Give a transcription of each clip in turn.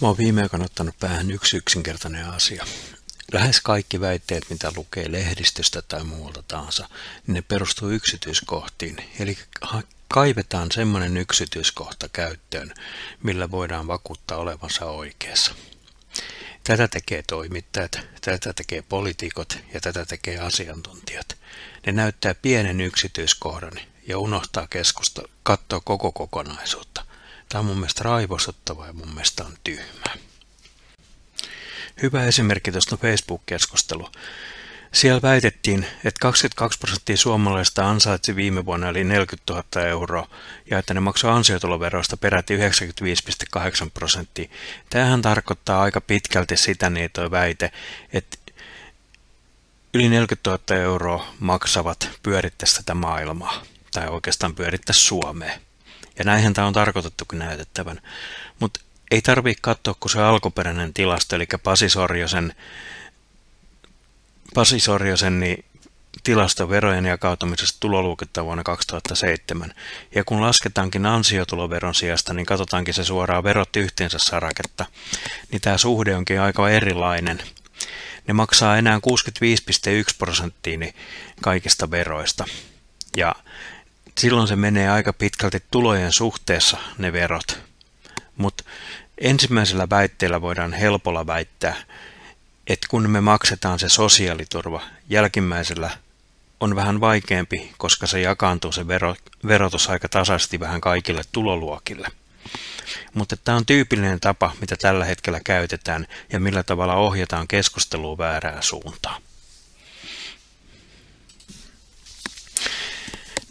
Mä oon viime aikoina ottanut päähän yksi yksinkertainen asia. Lähes kaikki väitteet, mitä lukee lehdistöstä tai muualta tahansa, niin ne perustuu yksityiskohtiin. Eli kaivetaan semmoinen yksityiskohta käyttöön, millä voidaan vakuuttaa olevansa oikeassa. Tätä tekee toimittajat, tätä tekee poliitikot ja tätä tekee asiantuntijat. Ne näyttää pienen yksityiskohdan ja unohtaa keskusta, katsoa koko kokonaisuutta. Tämä on mun mielestä raivostuttava ja mun mielestä on tyhmä. Hyvä esimerkki tuosta Facebook-keskustelu. Siellä väitettiin, että 22 prosenttia suomalaisista ansaitsi viime vuonna eli 40 000 euroa ja että ne maksoi ansiotuloveroista peräti 95,8 prosenttia. Tämähän tarkoittaa aika pitkälti sitä, niin toi väite, että yli 40 000 euroa maksavat pyörittäisi tätä maailmaa tai oikeastaan pyörittäisi Suomeen. Ja näinhän tämä on tarkoitettukin näytettävän. Mutta ei tarvitse katsoa kuin se alkuperäinen tilasto, eli Pasi Sorjosen, Pasi Sorjosen niin tilasto verojen jakautumisesta tuloluoketta vuonna 2007. Ja kun lasketaankin ansiotuloveron sijasta, niin katsotaankin se suoraan verot yhteensä saraketta, niin tämä suhde onkin aika erilainen. Ne maksaa enää 65,1 prosenttia niin kaikista veroista. Ja silloin se menee aika pitkälti tulojen suhteessa ne verot. Mutta ensimmäisellä väitteellä voidaan helpolla väittää, että kun me maksetaan se sosiaaliturva, jälkimmäisellä on vähän vaikeampi, koska se jakaantuu se vero, verotus aika tasaisesti vähän kaikille tuloluokille. Mutta tämä on tyypillinen tapa, mitä tällä hetkellä käytetään ja millä tavalla ohjataan keskustelua väärää suuntaan.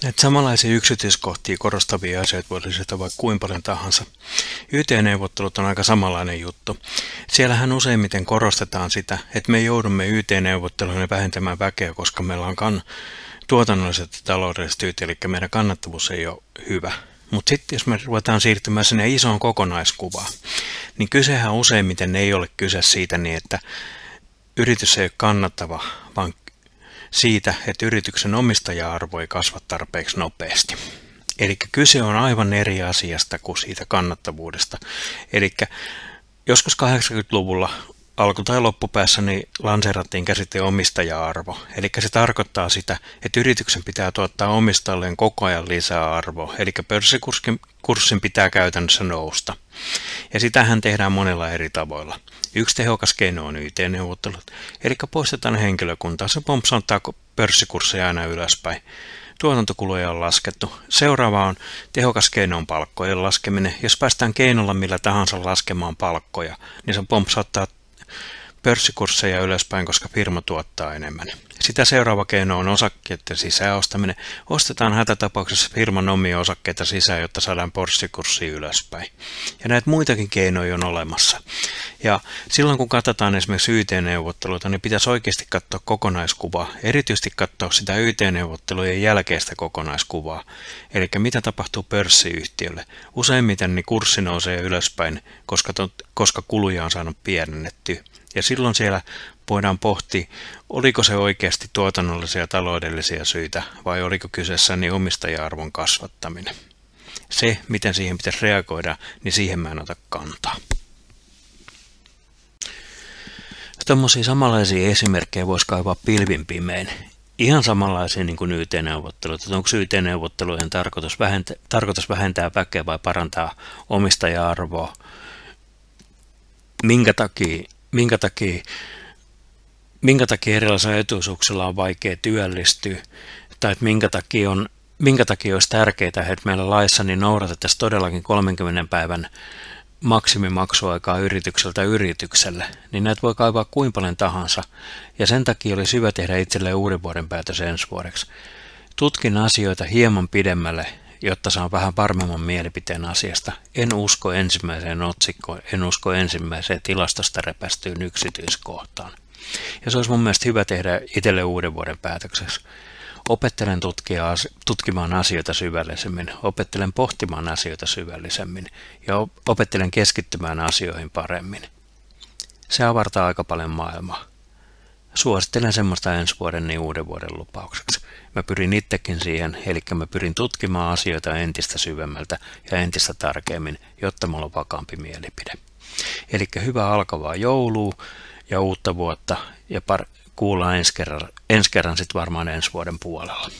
Näitä samanlaisia yksityiskohtia korostavia asioita voisi lisätä vaikka kuin paljon tahansa. YT-neuvottelut on aika samanlainen juttu. Siellähän useimmiten korostetaan sitä, että me joudumme YT-neuvotteluihin vähentämään väkeä, koska meillä on kan tuotannolliset ja taloudelliset YT, eli meidän kannattavuus ei ole hyvä. Mutta sitten jos me ruvetaan siirtymään sinne isoon kokonaiskuvaan, niin kysehän useimmiten ei ole kyse siitä niin, että yritys ei ole kannattava, vaan siitä, että yrityksen omistaja-arvo ei kasva tarpeeksi nopeasti. Eli kyse on aivan eri asiasta kuin siitä kannattavuudesta. Eli joskus 80-luvulla alku- tai loppupäässä niin lanseerattiin käsite omistaja-arvo. Eli se tarkoittaa sitä, että yrityksen pitää tuottaa omistajilleen koko ajan lisää arvoa. Eli pörssikurssin pitää käytännössä nousta. Ja sitähän tehdään monella eri tavoilla. Yksi tehokas keino on YT-neuvottelut, eli poistetaan henkilökuntaa, se pompsanttaa pörssikursseja aina ylöspäin. Tuotantokuluja on laskettu. Seuraava on tehokas keino on palkkojen laskeminen. Jos päästään keinolla millä tahansa laskemaan palkkoja, niin se pompsauttaa pörssikursseja ylöspäin, koska firma tuottaa enemmän. Sitä seuraava keino on osakkeiden sisäostaminen. Ostetaan hätätapauksessa firman omia osakkeita sisään, jotta saadaan pörssikurssi ylöspäin. Ja näitä muitakin keinoja on olemassa. Ja silloin kun katsotaan esimerkiksi YT-neuvotteluita, niin pitäisi oikeasti katsoa kokonaiskuvaa. Erityisesti katsoa sitä YT-neuvottelujen jälkeistä kokonaiskuvaa. Eli mitä tapahtuu pörssiyhtiölle. Useimmiten niin kurssi nousee ylöspäin, koska, koska kuluja on saanut pienennettyä. Ja silloin siellä voidaan pohtia, oliko se oikeasti tuotannollisia ja taloudellisia syitä vai oliko kyseessä niin omistaja-arvon kasvattaminen. Se, miten siihen pitäisi reagoida, niin siihen mä en ota kantaa. Tuommoisia samanlaisia esimerkkejä voisi kaivaa pilvin pimein. Ihan samanlaisia niin kuin YT-neuvottelut. Onko YT-neuvottelujen tarkoitus vähentää, tarkoitus vähentää väkeä vai parantaa omistaja-arvoa? Minkä takia, minkä takia minkä takia erilaisilla etuisuuksilla on vaikea työllistyä, tai että minkä takia, on, minkä takia olisi tärkeää, että meillä laissa niin noudatettaisiin todellakin 30 päivän maksimimaksuaikaa yritykseltä yritykselle, niin näitä voi kaivaa kuin paljon tahansa, ja sen takia olisi hyvä tehdä itselleen uuden vuoden päätös ensi vuodeksi. Tutkin asioita hieman pidemmälle, jotta saan vähän varmemman mielipiteen asiasta. En usko ensimmäiseen otsikkoon, en usko ensimmäiseen tilastosta repästyyn yksityiskohtaan. Ja se olisi mun mielestä hyvä tehdä itselle uuden vuoden päätökseksi. Opettelen tutkia, tutkimaan asioita syvällisemmin, opettelen pohtimaan asioita syvällisemmin ja opettelen keskittymään asioihin paremmin. Se avartaa aika paljon maailmaa. Suosittelen semmoista ensi vuoden niin uuden vuoden lupaukseksi. Mä pyrin itsekin siihen, eli mä pyrin tutkimaan asioita entistä syvemmältä ja entistä tarkemmin, jotta mulla on vakaampi mielipide. Eli hyvää alkavaa joulua ja uutta vuotta ja par- kuullaan ensi kerran, ensi kerran sitten varmaan ensi vuoden puolella.